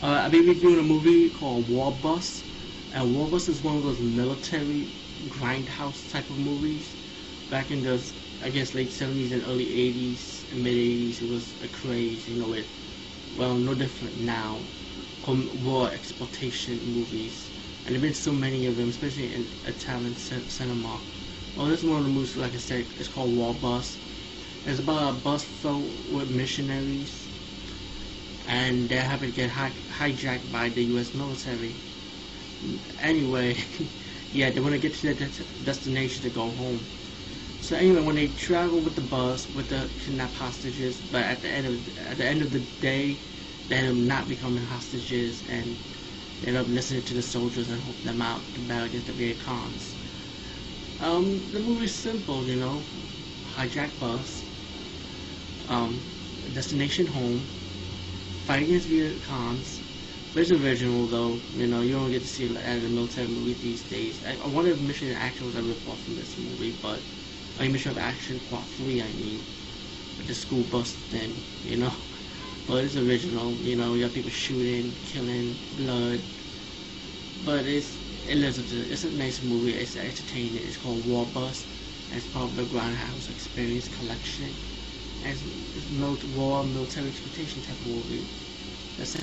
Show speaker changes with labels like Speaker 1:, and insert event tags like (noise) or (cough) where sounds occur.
Speaker 1: Uh, I've been reviewing a movie called War Bus, and War Bus is one of those military grindhouse type of movies. Back in the, I guess, late 70s and early 80s and mid 80s, it was a craze, you know, it, well, no different now, war exploitation movies. And there have been so many of them, especially in Italian cinema. Well, this is one of the movies, like I said, it's called War Bus. It's about a bus filled with missionaries, and they happen to get hi hijacked by the U.S. military. Anyway, (laughs) yeah, they want to get to their destination to go home. So anyway, when they travel with the bus with the kidnapped hostages, but at the end of at the end of the day, they end up not becoming hostages, and they end up listening to the soldiers and help them out to battle against the Viet Congs. Um, the movie's simple, you know, hijack bus, um, destination home, fight against Viet Congs. But it's original though, you know, you don't get to see it as a military movie these days. I, I wonder if Missing in Action was ever fought from this movie, but I mean Missing in Action Part 3, I mean, the school bus thing, you know. (laughs) But it's original, you know, you got people shooting, killing, blood. But it's it lives up to It's a nice movie, it's entertaining. It's called War Bus. It's part of the Grindhouse Experience collection. It's, it's war military exploitation type movie. That's